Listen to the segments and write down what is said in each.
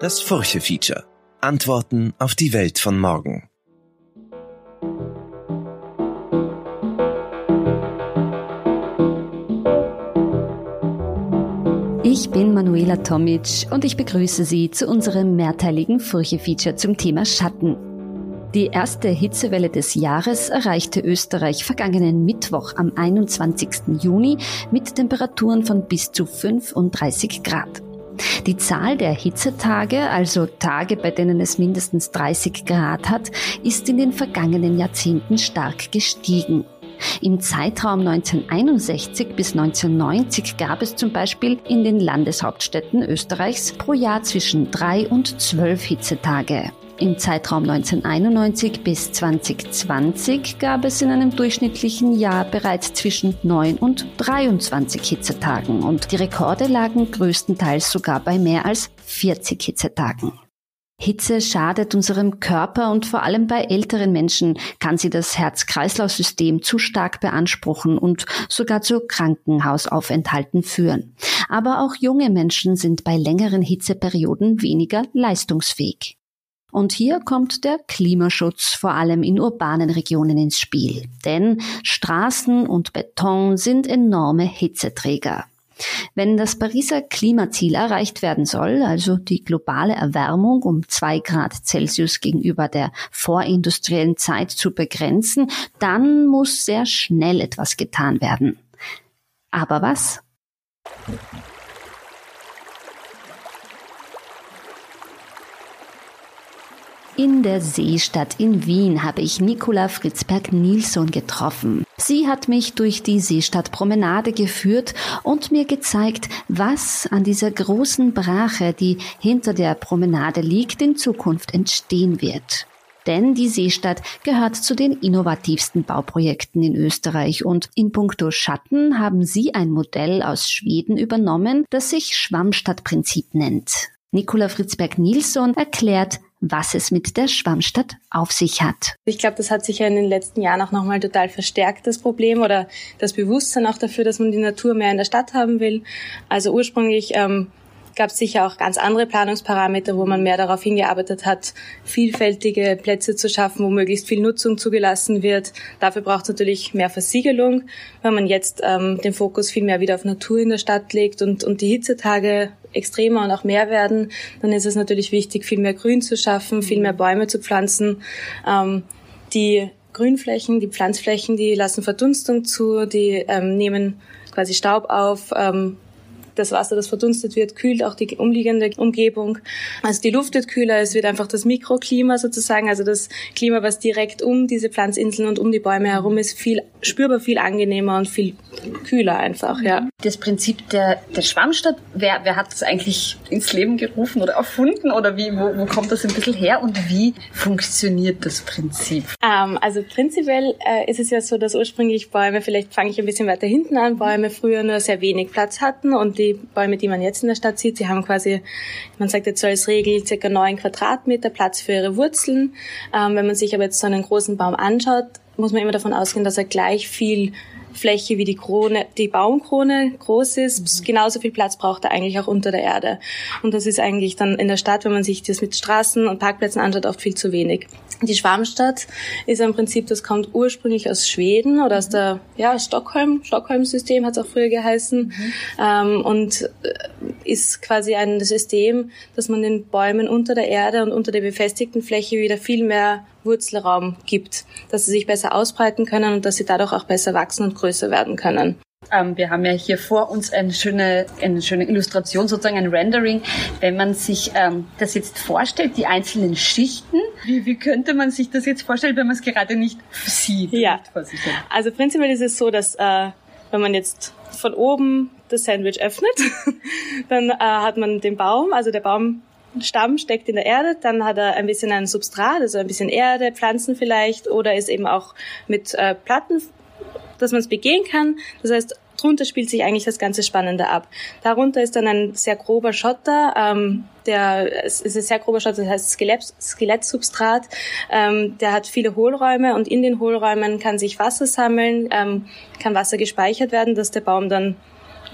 Das Furche-Feature. Antworten auf die Welt von morgen. Ich bin Manuela Tomic und ich begrüße Sie zu unserem mehrteiligen Furche-Feature zum Thema Schatten. Die erste Hitzewelle des Jahres erreichte Österreich vergangenen Mittwoch am 21. Juni mit Temperaturen von bis zu 35 Grad. Die Zahl der Hitzetage, also Tage, bei denen es mindestens 30 Grad hat, ist in den vergangenen Jahrzehnten stark gestiegen. Im Zeitraum 1961 bis 1990 gab es zum Beispiel in den Landeshauptstädten Österreichs pro Jahr zwischen drei und zwölf Hitzetage. Im Zeitraum 1991 bis 2020 gab es in einem durchschnittlichen Jahr bereits zwischen 9 und 23 Hitzetagen und die Rekorde lagen größtenteils sogar bei mehr als 40 Hitzetagen. Hitze schadet unserem Körper und vor allem bei älteren Menschen kann sie das Herz-Kreislauf-System zu stark beanspruchen und sogar zu Krankenhausaufenthalten führen. Aber auch junge Menschen sind bei längeren Hitzeperioden weniger leistungsfähig. Und hier kommt der Klimaschutz vor allem in urbanen Regionen ins Spiel. Denn Straßen und Beton sind enorme Hitzeträger. Wenn das Pariser Klimaziel erreicht werden soll, also die globale Erwärmung um zwei Grad Celsius gegenüber der vorindustriellen Zeit zu begrenzen, dann muss sehr schnell etwas getan werden. Aber was? In der Seestadt in Wien habe ich Nicola Fritzberg-Nilsson getroffen. Sie hat mich durch die Seestadtpromenade geführt und mir gezeigt, was an dieser großen Brache, die hinter der Promenade liegt, in Zukunft entstehen wird. Denn die Seestadt gehört zu den innovativsten Bauprojekten in Österreich und in puncto Schatten haben sie ein Modell aus Schweden übernommen, das sich Schwammstadtprinzip nennt. Nicola Fritzberg-Nilsson erklärt, was es mit der Schwammstadt auf sich hat. Ich glaube, das hat sich ja in den letzten Jahren auch nochmal total verstärkt, das Problem oder das Bewusstsein auch dafür, dass man die Natur mehr in der Stadt haben will. Also ursprünglich ähm, gab es sicher auch ganz andere Planungsparameter, wo man mehr darauf hingearbeitet hat, vielfältige Plätze zu schaffen, wo möglichst viel Nutzung zugelassen wird. Dafür braucht es natürlich mehr Versiegelung. Wenn man jetzt ähm, den Fokus viel mehr wieder auf Natur in der Stadt legt und, und die Hitzetage extremer und auch mehr werden, dann ist es natürlich wichtig, viel mehr Grün zu schaffen, viel mehr Bäume zu pflanzen. Ähm, die Grünflächen, die Pflanzflächen, die lassen Verdunstung zu, die ähm, nehmen quasi Staub auf, ähm, das Wasser, das verdunstet wird, kühlt auch die umliegende Umgebung. Also die Luft wird kühler, es wird einfach das Mikroklima sozusagen, also das Klima, was direkt um diese Pflanzinseln und um die Bäume herum ist, viel spürbar viel angenehmer und viel kühler einfach, ja. Das Prinzip der, der Schwammstadt, wer, wer hat das eigentlich ins Leben gerufen oder erfunden oder wie, wo, wo kommt das ein bisschen her und wie funktioniert das Prinzip? Ähm, also prinzipiell äh, ist es ja so, dass ursprünglich Bäume, vielleicht fange ich ein bisschen weiter hinten an, Bäume früher nur sehr wenig Platz hatten und die Bäume, die man jetzt in der Stadt sieht, sie haben quasi, man sagt jetzt so als Regel, circa neun Quadratmeter Platz für ihre Wurzeln. Ähm, wenn man sich aber jetzt so einen großen Baum anschaut, muss man immer davon ausgehen, dass er gleich viel Fläche wie die Krone, die Baumkrone groß ist, genauso viel Platz braucht er eigentlich auch unter der Erde. Und das ist eigentlich dann in der Stadt, wenn man sich das mit Straßen und Parkplätzen anschaut, oft viel zu wenig. Die Schwarmstadt ist im Prinzip, das kommt ursprünglich aus Schweden oder aus der ja, Stockholm, Stockholm-System hat es auch früher geheißen mhm. ähm, und äh, ist quasi ein System, dass man den Bäumen unter der Erde und unter der befestigten Fläche wieder viel mehr Wurzelraum gibt, dass sie sich besser ausbreiten können und dass sie dadurch auch besser wachsen und größer werden können. Ähm, wir haben ja hier vor uns eine schöne, eine schöne Illustration, sozusagen ein Rendering. Wenn man sich ähm, das jetzt vorstellt, die einzelnen Schichten, wie, wie könnte man sich das jetzt vorstellen, wenn man es gerade nicht sieht? Ja, also prinzipiell ist es so, dass äh, wenn man jetzt von oben das Sandwich öffnet, dann äh, hat man den Baum, also der Baumstamm steckt in der Erde, dann hat er ein bisschen ein Substrat, also ein bisschen Erde, Pflanzen vielleicht, oder ist eben auch mit äh, Platten dass man es begehen kann. Das heißt, drunter spielt sich eigentlich das ganze Spannende ab. Darunter ist dann ein sehr grober Schotter, ähm, der es ist ein sehr grober Schotter, das heißt Skelett, Skelettsubstrat. Ähm, der hat viele Hohlräume und in den Hohlräumen kann sich Wasser sammeln, ähm, kann Wasser gespeichert werden, dass der Baum dann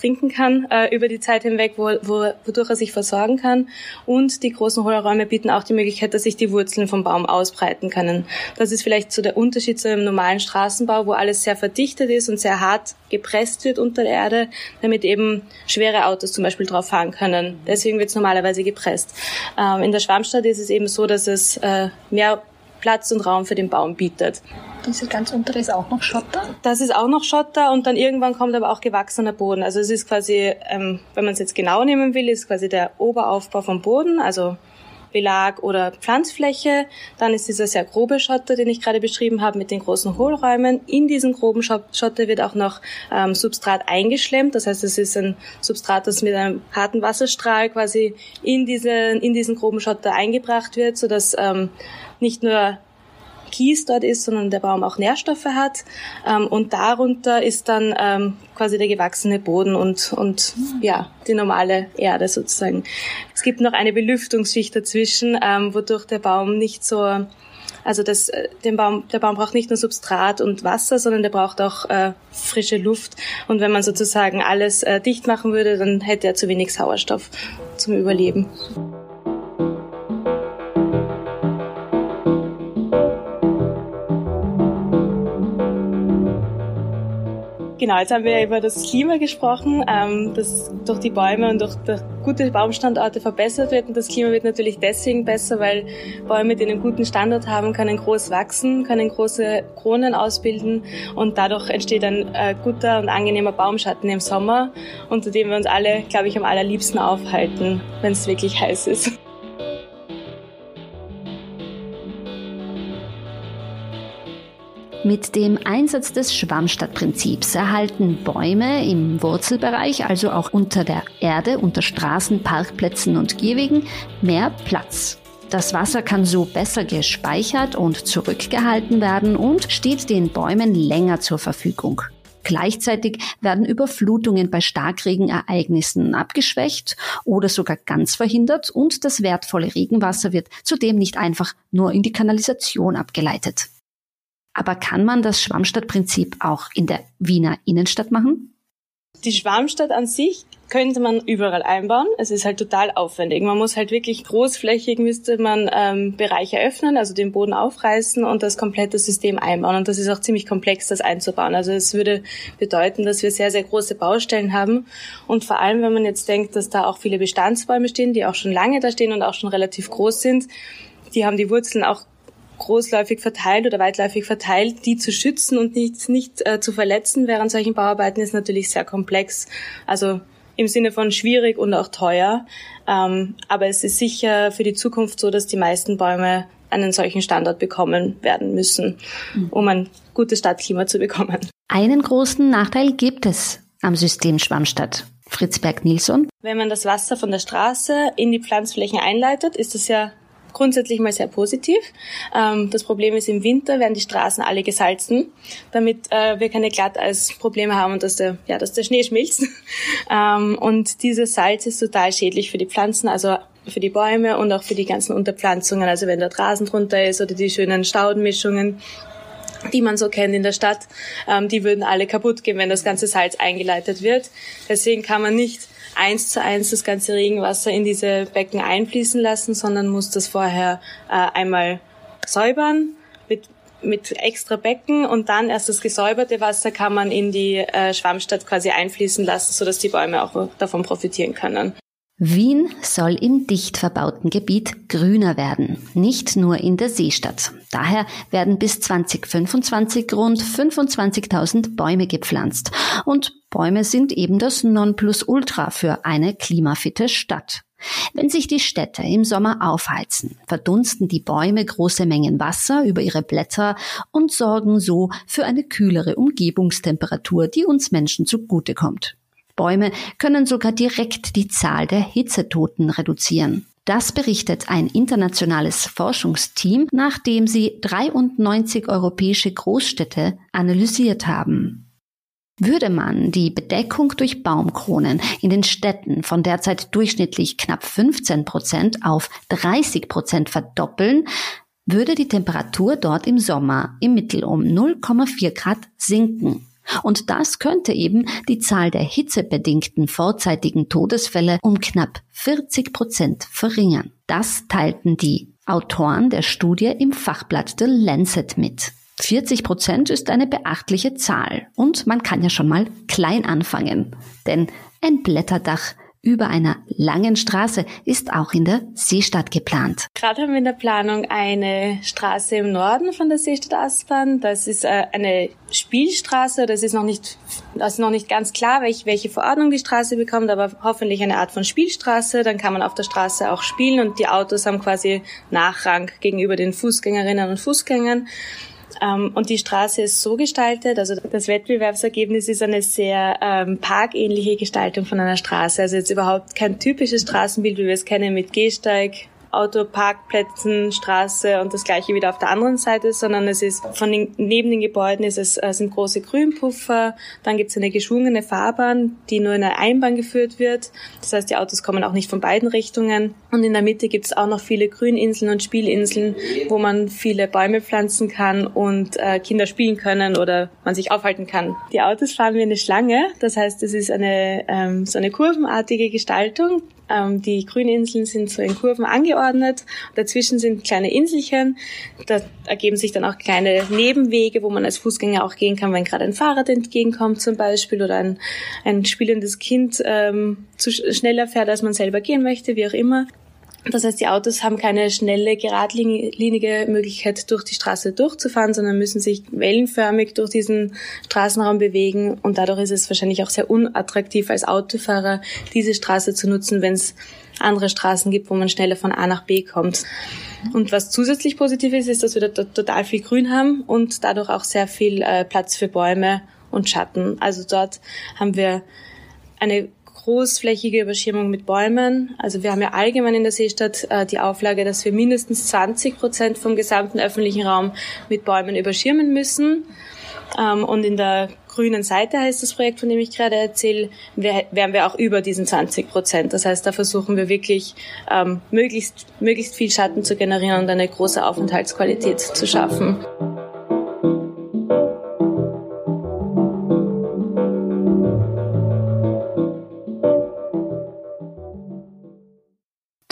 trinken kann äh, über die Zeit hinweg, wo, wo, wodurch er sich versorgen kann. Und die großen Hohlräume bieten auch die Möglichkeit, dass sich die Wurzeln vom Baum ausbreiten können. Das ist vielleicht so der Unterschied zu einem normalen Straßenbau, wo alles sehr verdichtet ist und sehr hart gepresst wird unter der Erde, damit eben schwere Autos zum Beispiel drauf fahren können. Deswegen wird es normalerweise gepresst. Ähm, in der Schwammstadt ist es eben so, dass es äh, mehr Platz und Raum für den Baum bietet. Diese ganz untere ist auch noch Schotter? Das ist auch noch Schotter und dann irgendwann kommt aber auch gewachsener Boden. Also es ist quasi, ähm, wenn man es jetzt genau nehmen will, ist quasi der Oberaufbau vom Boden, also Belag oder Pflanzfläche. Dann ist dieser sehr grobe Schotter, den ich gerade beschrieben habe, mit den großen Hohlräumen. In diesen groben Schotter wird auch noch ähm, Substrat eingeschlemmt. Das heißt, es ist ein Substrat, das mit einem harten Wasserstrahl quasi in, diese, in diesen groben Schotter eingebracht wird, sodass ähm, nicht nur Kies dort ist, sondern der Baum auch Nährstoffe hat. Ähm, und darunter ist dann ähm, quasi der gewachsene Boden und, und ja, die normale Erde sozusagen. Es gibt noch eine Belüftungsschicht dazwischen, ähm, wodurch der Baum nicht so also das, äh, den Baum, der Baum braucht nicht nur Substrat und Wasser, sondern der braucht auch äh, frische Luft. Und wenn man sozusagen alles äh, dicht machen würde, dann hätte er zu wenig Sauerstoff zum Überleben. Genau, jetzt haben wir über das Klima gesprochen, ähm, das durch die Bäume und durch, durch gute Baumstandorte verbessert wird. Und das Klima wird natürlich deswegen besser, weil Bäume, die einen guten Standort haben, können groß wachsen, können große Kronen ausbilden und dadurch entsteht ein äh, guter und angenehmer Baumschatten im Sommer, unter dem wir uns alle, glaube ich, am allerliebsten aufhalten, wenn es wirklich heiß ist. Mit dem Einsatz des Schwammstadtprinzips erhalten Bäume im Wurzelbereich, also auch unter der Erde, unter Straßen, Parkplätzen und Gehwegen, mehr Platz. Das Wasser kann so besser gespeichert und zurückgehalten werden und steht den Bäumen länger zur Verfügung. Gleichzeitig werden Überflutungen bei Starkregenereignissen abgeschwächt oder sogar ganz verhindert und das wertvolle Regenwasser wird zudem nicht einfach nur in die Kanalisation abgeleitet. Aber kann man das Schwammstadtprinzip auch in der Wiener Innenstadt machen? Die Schwammstadt an sich könnte man überall einbauen. Es ist halt total aufwendig. Man muss halt wirklich großflächig müsste man ähm, Bereiche öffnen, also den Boden aufreißen und das komplette System einbauen. Und das ist auch ziemlich komplex, das einzubauen. Also es würde bedeuten, dass wir sehr, sehr große Baustellen haben. Und vor allem, wenn man jetzt denkt, dass da auch viele Bestandsbäume stehen, die auch schon lange da stehen und auch schon relativ groß sind, die haben die Wurzeln auch großläufig verteilt oder weitläufig verteilt, die zu schützen und nicht, nicht äh, zu verletzen während solchen Bauarbeiten ist natürlich sehr komplex. Also im Sinne von schwierig und auch teuer. Ähm, aber es ist sicher für die Zukunft so, dass die meisten Bäume einen solchen Standort bekommen werden müssen, mhm. um ein gutes Stadtklima zu bekommen. Einen großen Nachteil gibt es am System Schwammstadt. Fritzberg-Nilsson. Wenn man das Wasser von der Straße in die Pflanzflächen einleitet, ist das ja grundsätzlich mal sehr positiv. Ähm, das Problem ist, im Winter werden die Straßen alle gesalzen, damit äh, wir keine Glatteisprobleme haben und dass der, ja, dass der Schnee schmilzt. ähm, und dieses Salz ist total schädlich für die Pflanzen, also für die Bäume und auch für die ganzen Unterpflanzungen. Also wenn der Rasen drunter ist oder die schönen Staudenmischungen, die man so kennt in der Stadt, ähm, die würden alle kaputt gehen, wenn das ganze Salz eingeleitet wird. Deswegen kann man nicht eins zu eins das ganze Regenwasser in diese Becken einfließen lassen, sondern muss das vorher äh, einmal säubern mit mit extra Becken und dann erst das gesäuberte Wasser kann man in die äh, Schwammstadt quasi einfließen lassen, sodass die Bäume auch davon profitieren können. Wien soll im dicht verbauten Gebiet grüner werden, nicht nur in der Seestadt. Daher werden bis 2025 rund 25.000 Bäume gepflanzt. Und Bäume sind eben das Nonplusultra für eine klimafitte Stadt. Wenn sich die Städte im Sommer aufheizen, verdunsten die Bäume große Mengen Wasser über ihre Blätter und sorgen so für eine kühlere Umgebungstemperatur, die uns Menschen zugutekommt. Bäume können sogar direkt die Zahl der Hitzetoten reduzieren. Das berichtet ein internationales Forschungsteam, nachdem sie 93 europäische Großstädte analysiert haben. Würde man die Bedeckung durch Baumkronen in den Städten von derzeit durchschnittlich knapp 15 Prozent auf 30 Prozent verdoppeln, würde die Temperatur dort im Sommer im Mittel um 0,4 Grad sinken. Und das könnte eben die Zahl der hitzebedingten vorzeitigen Todesfälle um knapp 40 Prozent verringern. Das teilten die Autoren der Studie im Fachblatt The Lancet mit. 40 Prozent ist eine beachtliche Zahl und man kann ja schon mal klein anfangen. Denn ein Blätterdach über einer langen Straße ist auch in der Seestadt geplant. Gerade haben wir in der Planung eine Straße im Norden von der Seestadt Aspern. Das ist äh, eine Spielstraße. Das ist noch nicht, das ist noch nicht ganz klar, welche, welche Verordnung die Straße bekommt, aber hoffentlich eine Art von Spielstraße. Dann kann man auf der Straße auch spielen und die Autos haben quasi Nachrang gegenüber den Fußgängerinnen und Fußgängern. Ähm, und die Straße ist so gestaltet, also das Wettbewerbsergebnis ist eine sehr ähm, parkähnliche Gestaltung von einer Straße. Also jetzt überhaupt kein typisches Straßenbild, wie wir es kennen mit Gehsteig, Autoparkplätzen, Straße und das gleiche wieder auf der anderen Seite, sondern es ist von den, neben den Gebäuden ist es, äh, sind große Grünpuffer, dann gibt es eine geschwungene Fahrbahn, die nur in einer Einbahn geführt wird. Das heißt, die Autos kommen auch nicht von beiden Richtungen. Und in der Mitte gibt es auch noch viele Grüninseln und Spielinseln, wo man viele Bäume pflanzen kann und äh, Kinder spielen können oder man sich aufhalten kann. Die Autos fahren wie eine Schlange, das heißt, es ist eine ähm, so eine kurvenartige Gestaltung. Ähm, die Grüninseln sind so in Kurven angeordnet. Dazwischen sind kleine Inselchen. Da ergeben sich dann auch kleine Nebenwege, wo man als Fußgänger auch gehen kann, wenn gerade ein Fahrrad entgegenkommt zum Beispiel oder ein, ein spielendes Kind ähm, zu schneller fährt, als man selber gehen möchte, wie auch immer. Das heißt, die Autos haben keine schnelle, geradlinige Möglichkeit, durch die Straße durchzufahren, sondern müssen sich wellenförmig durch diesen Straßenraum bewegen. Und dadurch ist es wahrscheinlich auch sehr unattraktiv als Autofahrer, diese Straße zu nutzen, wenn es andere Straßen gibt, wo man schneller von A nach B kommt. Und was zusätzlich positiv ist, ist, dass wir da total viel Grün haben und dadurch auch sehr viel äh, Platz für Bäume und Schatten. Also dort haben wir eine großflächige Überschirmung mit Bäumen. Also wir haben ja allgemein in der Seestadt äh, die Auflage, dass wir mindestens 20 Prozent vom gesamten öffentlichen Raum mit Bäumen überschirmen müssen. Ähm, und in der grünen Seite heißt das Projekt, von dem ich gerade erzähle, wären wir auch über diesen 20 Prozent. Das heißt, da versuchen wir wirklich ähm, möglichst, möglichst viel Schatten zu generieren und eine große Aufenthaltsqualität zu schaffen.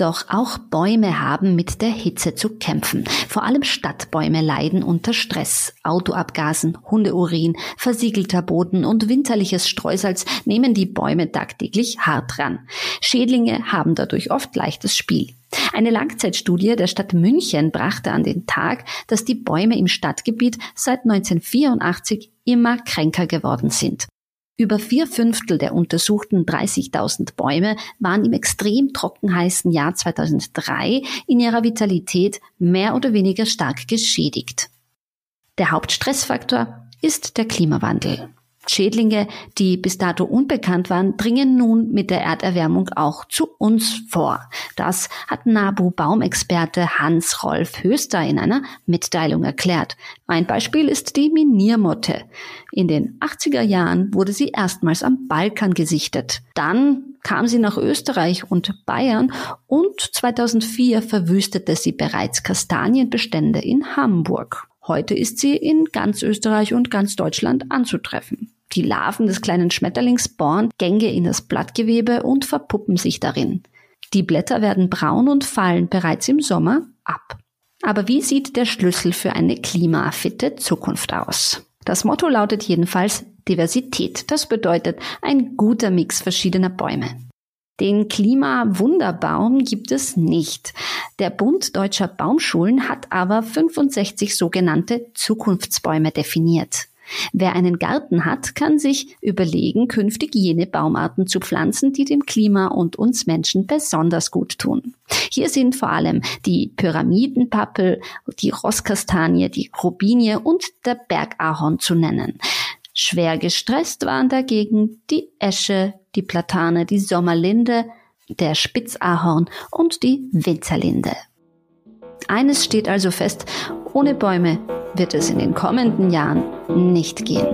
Doch auch Bäume haben mit der Hitze zu kämpfen. Vor allem Stadtbäume leiden unter Stress. Autoabgasen, Hundeurin, versiegelter Boden und winterliches Streusalz nehmen die Bäume tagtäglich hart ran. Schädlinge haben dadurch oft leichtes Spiel. Eine Langzeitstudie der Stadt München brachte an den Tag, dass die Bäume im Stadtgebiet seit 1984 immer kränker geworden sind. Über vier Fünftel der untersuchten 30.000 Bäume waren im extrem trockenheißen Jahr 2003 in ihrer Vitalität mehr oder weniger stark geschädigt. Der Hauptstressfaktor ist der Klimawandel. Schädlinge, die bis dato unbekannt waren, dringen nun mit der Erderwärmung auch zu uns vor. Das hat NABU-Baumexperte Hans-Rolf Höster in einer Mitteilung erklärt. Ein Beispiel ist die Miniermotte. In den 80er Jahren wurde sie erstmals am Balkan gesichtet. Dann kam sie nach Österreich und Bayern und 2004 verwüstete sie bereits Kastanienbestände in Hamburg. Heute ist sie in ganz Österreich und ganz Deutschland anzutreffen. Die Larven des kleinen Schmetterlings bohren Gänge in das Blattgewebe und verpuppen sich darin. Die Blätter werden braun und fallen bereits im Sommer ab. Aber wie sieht der Schlüssel für eine klimafitte Zukunft aus? Das Motto lautet jedenfalls Diversität. Das bedeutet ein guter Mix verschiedener Bäume. Den Klimawunderbaum gibt es nicht. Der Bund deutscher Baumschulen hat aber 65 sogenannte Zukunftsbäume definiert. Wer einen Garten hat, kann sich überlegen, künftig jene Baumarten zu pflanzen, die dem Klima und uns Menschen besonders gut tun. Hier sind vor allem die Pyramidenpappel, die Rosskastanie, die Robinie und der Bergahorn zu nennen. Schwer gestresst waren dagegen die Esche, die Platane, die Sommerlinde, der Spitzahorn und die Winzerlinde. Eines steht also fest, ohne Bäume wird es in den kommenden Jahren nicht gehen.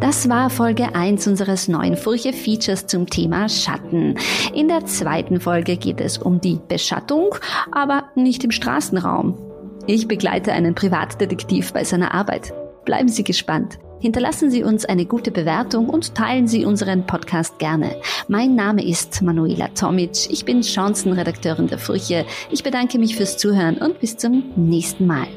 Das war Folge 1 unseres neuen Furche-Features zum Thema Schatten. In der zweiten Folge geht es um die Beschattung, aber nicht im Straßenraum. Ich begleite einen Privatdetektiv bei seiner Arbeit. Bleiben Sie gespannt. Hinterlassen Sie uns eine gute Bewertung und teilen Sie unseren Podcast gerne. Mein Name ist Manuela Tomic. Ich bin Chancenredakteurin der Furche. Ich bedanke mich fürs Zuhören und bis zum nächsten Mal.